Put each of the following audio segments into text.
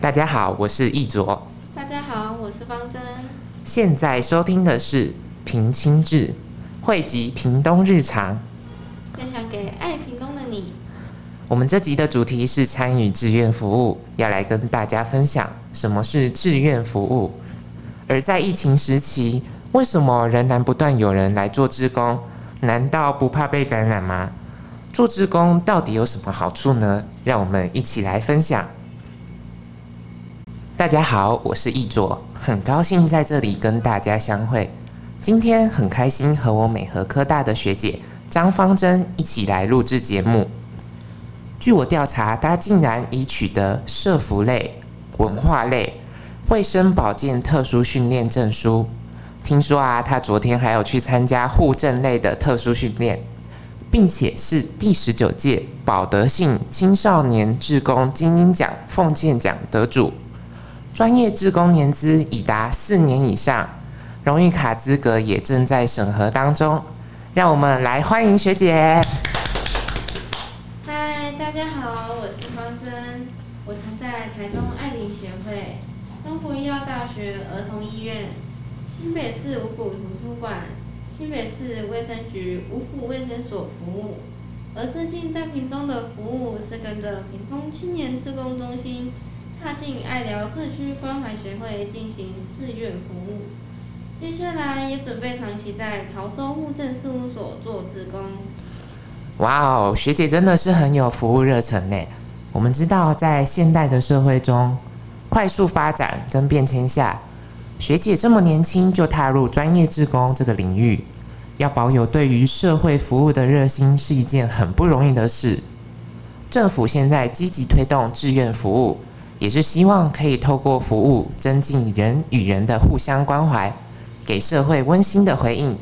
大家好，我是易卓。大家好，我是方真。现在收听的是平清志，汇集屏东日常，分享给爱屏东的你。我们这集的主题是参与志愿服务，要来跟大家分享什么是志愿服务。而在疫情时期，为什么仍然不断有人来做志工？难道不怕被感染吗？做志工到底有什么好处呢？让我们一起来分享。大家好，我是易卓，很高兴在这里跟大家相会。今天很开心和我美和科大的学姐张芳珍一起来录制节目。据我调查，她竟然已取得社服类、文化类、卫生保健特殊训练证书。听说啊，她昨天还有去参加护政类的特殊训练。并且是第十九届保德信青少年志工精英奖奉献奖得主，专业志工年资已达四年以上，荣誉卡资格也正在审核当中。让我们来欢迎学姐。嗨，大家好，我是方珍，我曾在台中爱林协会、中国医药大学儿童医院、新北市五谷图书馆。新北市卫生局五股卫生所服务，而最近在屏东的服务是跟着屏东青年志工中心踏进爱聊社区关怀协会进行志愿服务。接下来也准备长期在潮州户政事务所做志工。哇哦，学姐真的是很有服务热忱呢。我们知道，在现代的社会中，快速发展跟变迁下。学姐这么年轻就踏入专业志工这个领域，要保有对于社会服务的热心是一件很不容易的事。政府现在积极推动志愿服务，也是希望可以透过服务增进人与人的互相关怀，给社会温馨的回应，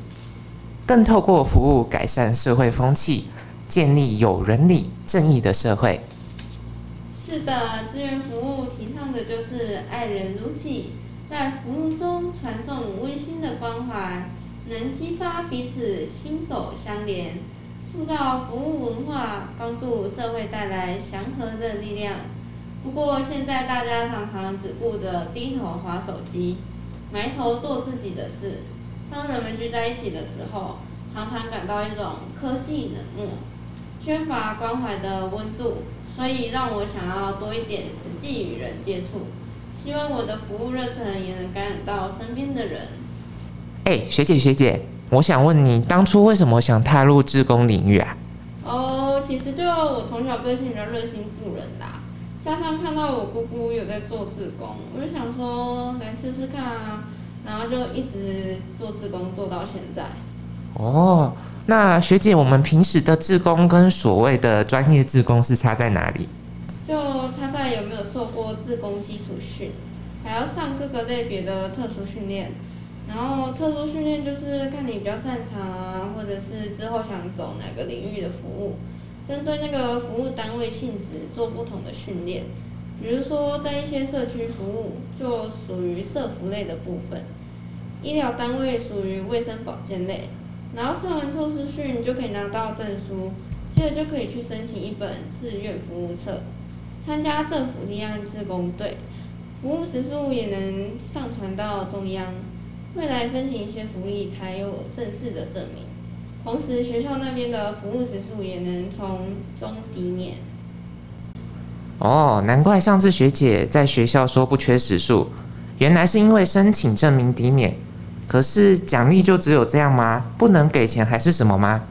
更透过服务改善社会风气，建立有伦理正义的社会。是的，志愿服务提倡的就是爱人如己。在服务中传送温馨的关怀，能激发彼此心手相连，塑造服务文化，帮助社会带来祥和的力量。不过现在大家常常只顾着低头划手机，埋头做自己的事。当人们聚在一起的时候，常常感到一种科技冷漠，缺乏关怀的温度，所以让我想要多一点实际与人接触。希望我的服务热忱也能感染到身边的人。哎，学姐学姐，我想问你，当初为什么想踏入志工领域啊？哦，其实就我从小个性比较热心助人啦，加上看到我姑姑有在做志工，我就想说来试试看啊，然后就一直做志工做到现在。哦，那学姐，我们平时的志工跟所谓的专业志工是差在哪里？就差在有没有受过自工基础训，还要上各个类别的特殊训练，然后特殊训练就是看你比较擅长啊，或者是之后想走哪个领域的服务，针对那个服务单位性质做不同的训练，比如说在一些社区服务就属于社服类的部分，医疗单位属于卫生保健类，然后上完特殊训就可以拿到证书，接着就可以去申请一本志愿服务册。参加政府立案志工队，服务时数也能上传到中央，未来申请一些福利才有正式的证明。同时，学校那边的服务时数也能从中抵免。哦，难怪上次学姐在学校说不缺时数，原来是因为申请证明抵免。可是奖励就只有这样吗？不能给钱还是什么吗？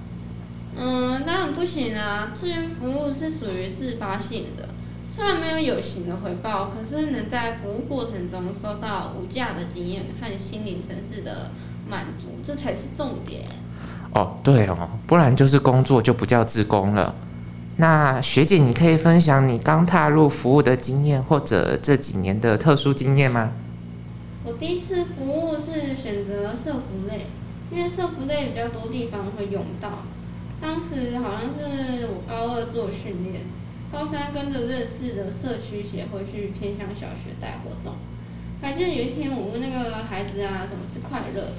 嗯，当然不行啊！志愿服务是属于自发性的。虽然没有有形的回报，可是能在服务过程中收到无价的经验和心灵层次的满足，这才是重点。哦，对哦，不然就是工作就不叫自工了。那学姐，你可以分享你刚踏入服务的经验，或者这几年的特殊经验吗？我第一次服务是选择社服类，因为社服类比较多地方会用到。当时好像是我高二做训练。高三跟着认识的社区协会去偏乡小学带活动，还记得有一天我问那个孩子啊，什么是快乐？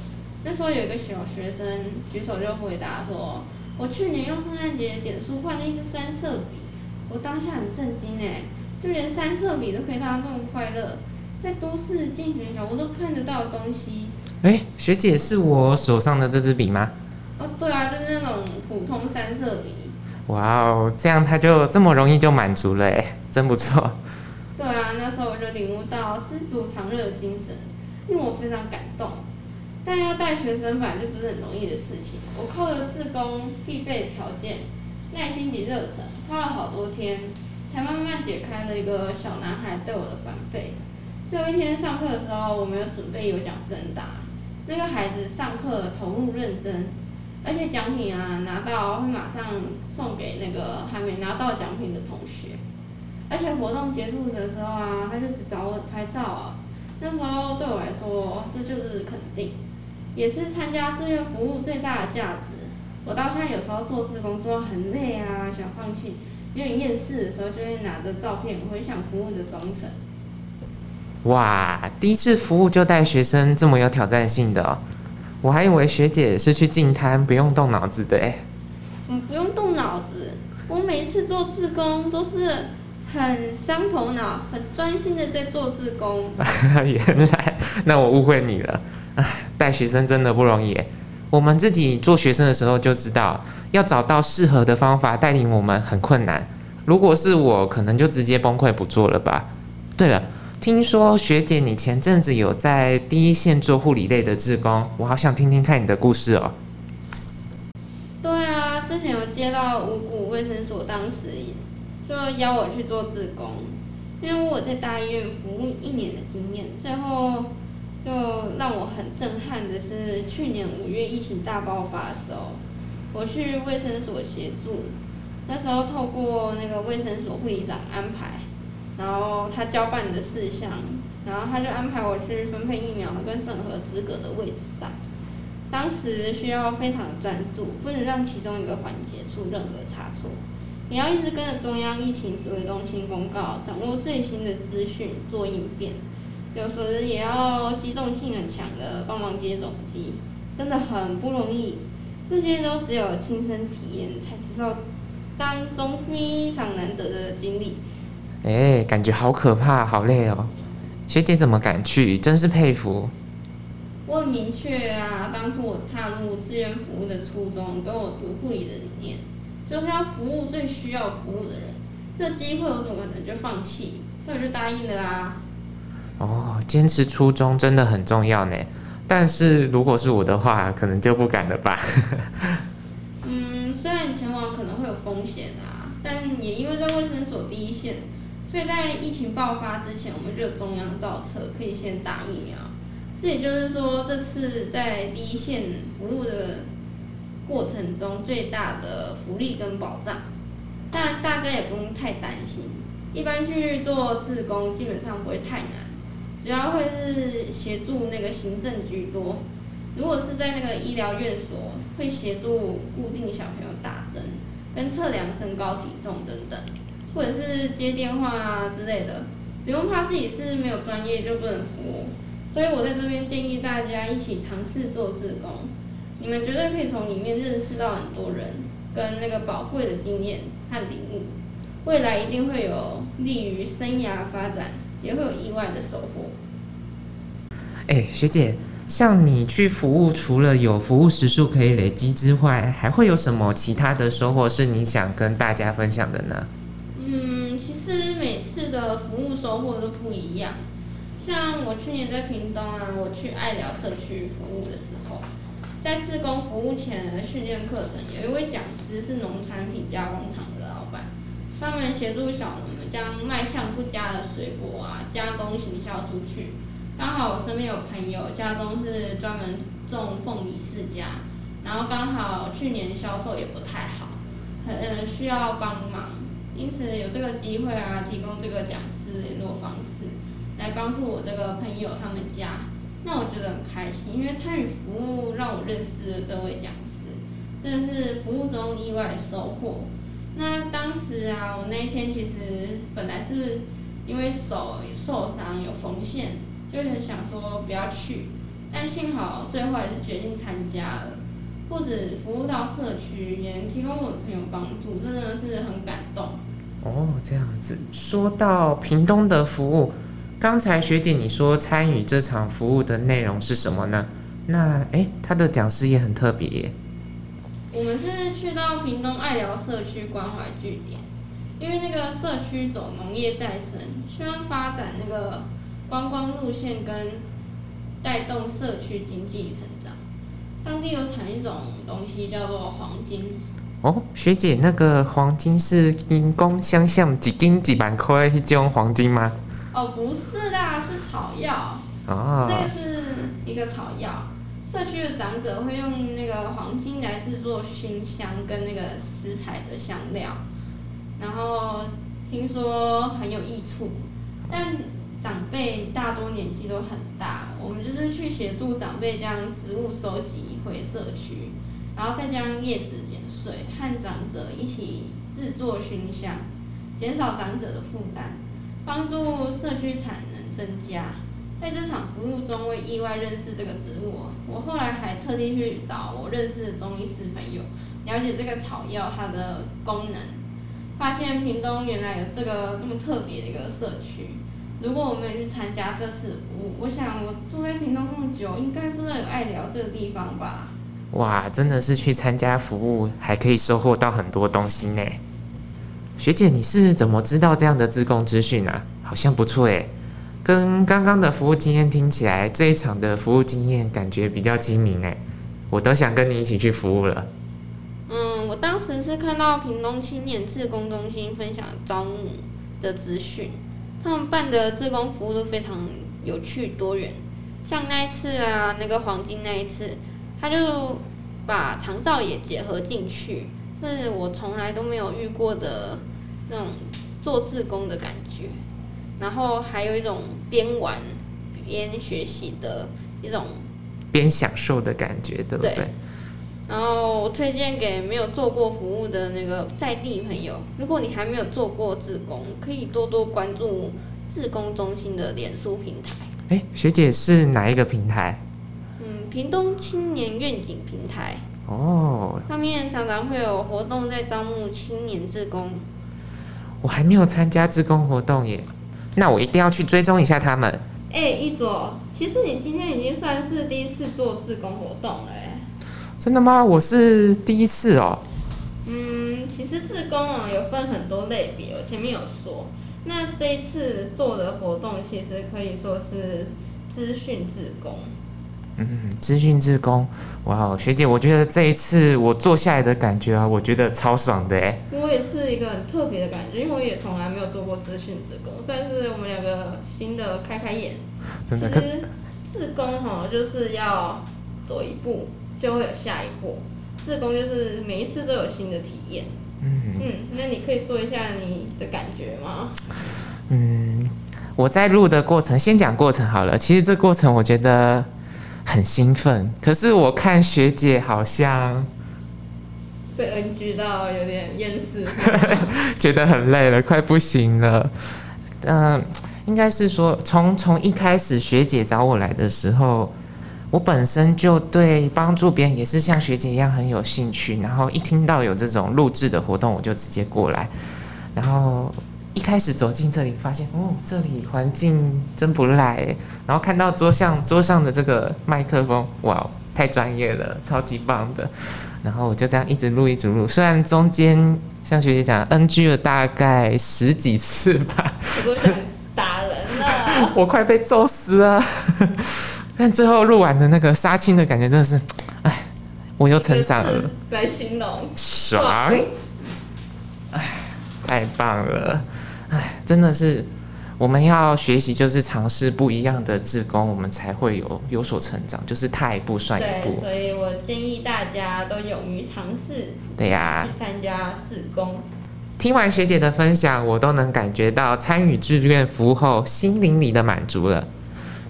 那时候有一个小学生举手就回答说：“我去年用圣诞节点数换了一支三色笔。”我当下很震惊诶，就连三色笔都可以让他那么快乐，在都市进学小我都看得到的东西。哎，学姐是我手上的这支笔吗？哦，对啊，就是那种普通三色笔。哇哦，这样他就这么容易就满足了哎，真不错。对啊，那时候我就领悟到知足常乐的精神，令我非常感动。但要带学生本来就不是很容易的事情，我靠着自工必备条件、耐心及热忱，花了好多天，才慢慢解开了一个小男孩对我的防备。最后一天上课的时候，我们有准备有奖征答，那个孩子上课投入认真。而且奖品啊拿到会马上送给那个还没拿到奖品的同学，而且活动结束的时候啊，他就只找我拍照啊。那时候对我来说，这就是肯定，也是参加志愿服务最大的价值。我到现在有时候做志工做很累啊，想放弃，有点厌世的时候，就会拿着照片回想服务的忠诚。哇，第一次服务就带学生这么有挑战性的。我还以为学姐是去进摊不用动脑子的哎。嗯，不用动脑子，我每次做志工都是很伤头脑、很专心的在做志工。原来，那我误会你了。唉，带学生真的不容易。我们自己做学生的时候就知道，要找到适合的方法带领我们很困难。如果是我，可能就直接崩溃不做了吧。对了。听说学姐你前阵子有在第一线做护理类的志工，我好想听听看你的故事哦。对啊，之前有接到五谷卫生所，当时就邀我去做志工，因为我在大医院服务一年的经验。最后就让我很震撼的是，去年五月疫情大爆发的时候，我去卫生所协助，那时候透过那个卫生所护理长安排。然后他交办的事项，然后他就安排我去分配疫苗跟审核资格的位置上。当时需要非常的专注，不能让其中一个环节出任何差错。你要一直跟着中央疫情指挥中心公告，掌握最新的资讯做应变。有时也要机动性很强的帮忙接种机，真的很不容易。这些都只有亲身体验才知道，当中非常难得的经历。哎，感觉好可怕，好累哦。学姐怎么敢去？真是佩服。我很明确啊，当初我踏入志愿服务的初衷，跟我读护理的理念，就是要服务最需要服务的人。这机会我怎么可能就放弃？所以我就答应了啊。哦，坚持初衷真的很重要呢。但是如果是我的话，可能就不敢了吧。嗯，虽然前往可能会有风险啊，但也因为在卫生所第一线。所以在疫情爆发之前，我们就有中央造册，可以先打疫苗。这也就是说，这次在第一线服务的过程中，最大的福利跟保障。但大家也不用太担心，一般去做志工基本上不会太难，主要会是协助那个行政居多。如果是在那个医疗院所，会协助固定小朋友打针，跟测量身高体重等等。或者是接电话啊之类的，不用怕自己是没有专业就不能服务。所以我在这边建议大家一起尝试做志工，你们绝对可以从里面认识到很多人，跟那个宝贵的经验和领悟，未来一定会有利于生涯发展，也会有意外的收获。哎，学姐，像你去服务，除了有服务时数可以累积之外，还会有什么其他的收获是你想跟大家分享的呢？嗯，其实每次的服务收获都不一样，像我去年在屏东啊，我去爱聊社区服务的时候，在自工服务前的训练课程，有一位讲师是农产品加工厂的老板，他们协助小农们将卖相不佳的水果啊加工行销出去。刚好我身边有朋友家中是专门种凤梨世家，然后刚好去年销售也不太好，很需要帮忙。因此有这个机会啊，提供这个讲师联络方式，来帮助我这个朋友他们家，那我觉得很开心，因为参与服务让我认识了这位讲师，真的是服务中意外收获。那当时啊，我那一天其实本来是因为手受伤有缝线，就很想说不要去，但幸好最后还是决定参加了，不止服务到社区，也能提供我的朋友帮助，真的是很感动。哦，这样子。说到屏东的服务，刚才学姐你说参与这场服务的内容是什么呢？那诶，他的讲师也很特别耶。我们是去到屏东爱聊社区关怀据点，因为那个社区走农业再生，希望发展那个观光路线跟带动社区经济成长。当地有产一种东西叫做黄金。哦，学姐，那个黄金是银工相像几斤几万块那种黄金吗？哦，不是啦，是草药。啊。那个是一个草药，社区的长者会用那个黄金来制作熏香跟那个食材的香料，然后听说很有益处，但长辈大多年纪都很大，我们就是去协助长辈将植物收集回社区，然后再将叶子。剪碎和长者一起制作熏香，减少长者的负担，帮助社区产能增加。在这场服务中，我意外认识这个植物。我后来还特地去找我认识的中医师朋友，了解这个草药它的功能。发现屏东原来有这个这么特别的一个社区。如果我没有去参加这次服务，我想我住在屏东那么久，应该不知道有爱聊这个地方吧。哇，真的是去参加服务，还可以收获到很多东西呢。学姐，你是怎么知道这样的自贡资讯啊？好像不错诶，跟刚刚的服务经验听起来，这一场的服务经验感觉比较精明诶。我都想跟你一起去服务了。嗯，我当时是看到屏东青年自工中心分享招募的资讯，他们办的自工服务都非常有趣多元，像那一次啊，那个黄金那一次。他就把长照也结合进去，是我从来都没有遇过的那种做志工的感觉，然后还有一种边玩边学习的一种边享受的感觉，对不对？然后我推荐给没有做过服务的那个在地朋友，如果你还没有做过志工，可以多多关注志工中心的脸书平台。哎，学姐是哪一个平台？嗯屏东青年愿景平台哦，上面常常会有活动在招募青年志工。我还没有参加志工活动耶，那我一定要去追踪一下他们。哎，一左，其实你今天已经算是第一次做志工活动了。真的吗？我是第一次哦。嗯，其实志工啊有分很多类别，我前面有说。那这一次做的活动其实可以说是资讯志工。嗯，资讯志工，哇，学姐，我觉得这一次我做下来的感觉啊，我觉得超爽的哎。我也是一个很特别的感觉，因为我也从来没有做过资讯志工，算是我们两个新的开开眼。真的。其实志工哈，就是要走一步就会有下一步，志工就是每一次都有新的体验。嗯嗯，那你可以说一下你的感觉吗？嗯，我在录的过程，先讲过程好了。其实这过程我觉得。很兴奋，可是我看学姐好像被 NG 到有点厌世，觉得很累了，快不行了。嗯，应该是说从从一开始学姐找我来的时候，我本身就对帮助别人也是像学姐一样很有兴趣，然后一听到有这种录制的活动，我就直接过来，然后。一开始走进这里，发现哦，这里环境真不赖。然后看到桌上桌上的这个麦克风，哇，太专业了，超级棒的。然后我就这样一直录，一直录。虽然中间像学姐讲，NG 了大概十几次吧，我都想打人了，我快被揍死了。但最后录完的那个杀青的感觉，真的是，哎，我又成长了。来形容，爽。哎，太棒了。哎，真的是，我们要学习，就是尝试不一样的志工，我们才会有有所成长。就是踏一步算一步。所以我建议大家都勇于尝试。对呀。去参加志工。听完学姐的分享，我都能感觉到参与志愿服务后心灵里的满足了。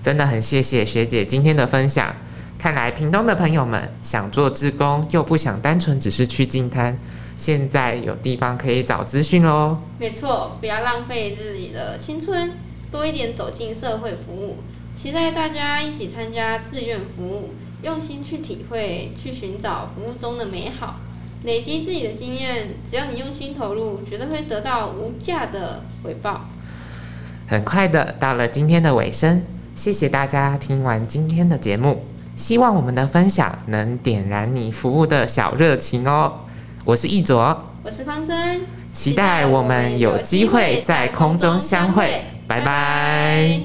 真的很谢谢学姐今天的分享。看来屏东的朋友们想做志工，又不想单纯只是去进摊。现在有地方可以找资讯喽。没错，不要浪费自己的青春，多一点走进社会服务。期待大家一起参加志愿服务，用心去体会，去寻找服务中的美好。累积自己的经验，只要你用心投入，绝对会得到无价的回报。很快的到了今天的尾声，谢谢大家听完今天的节目，希望我们的分享能点燃你服务的小热情哦。我是易卓，我是方真，期待我们有机会在空中相会，拜拜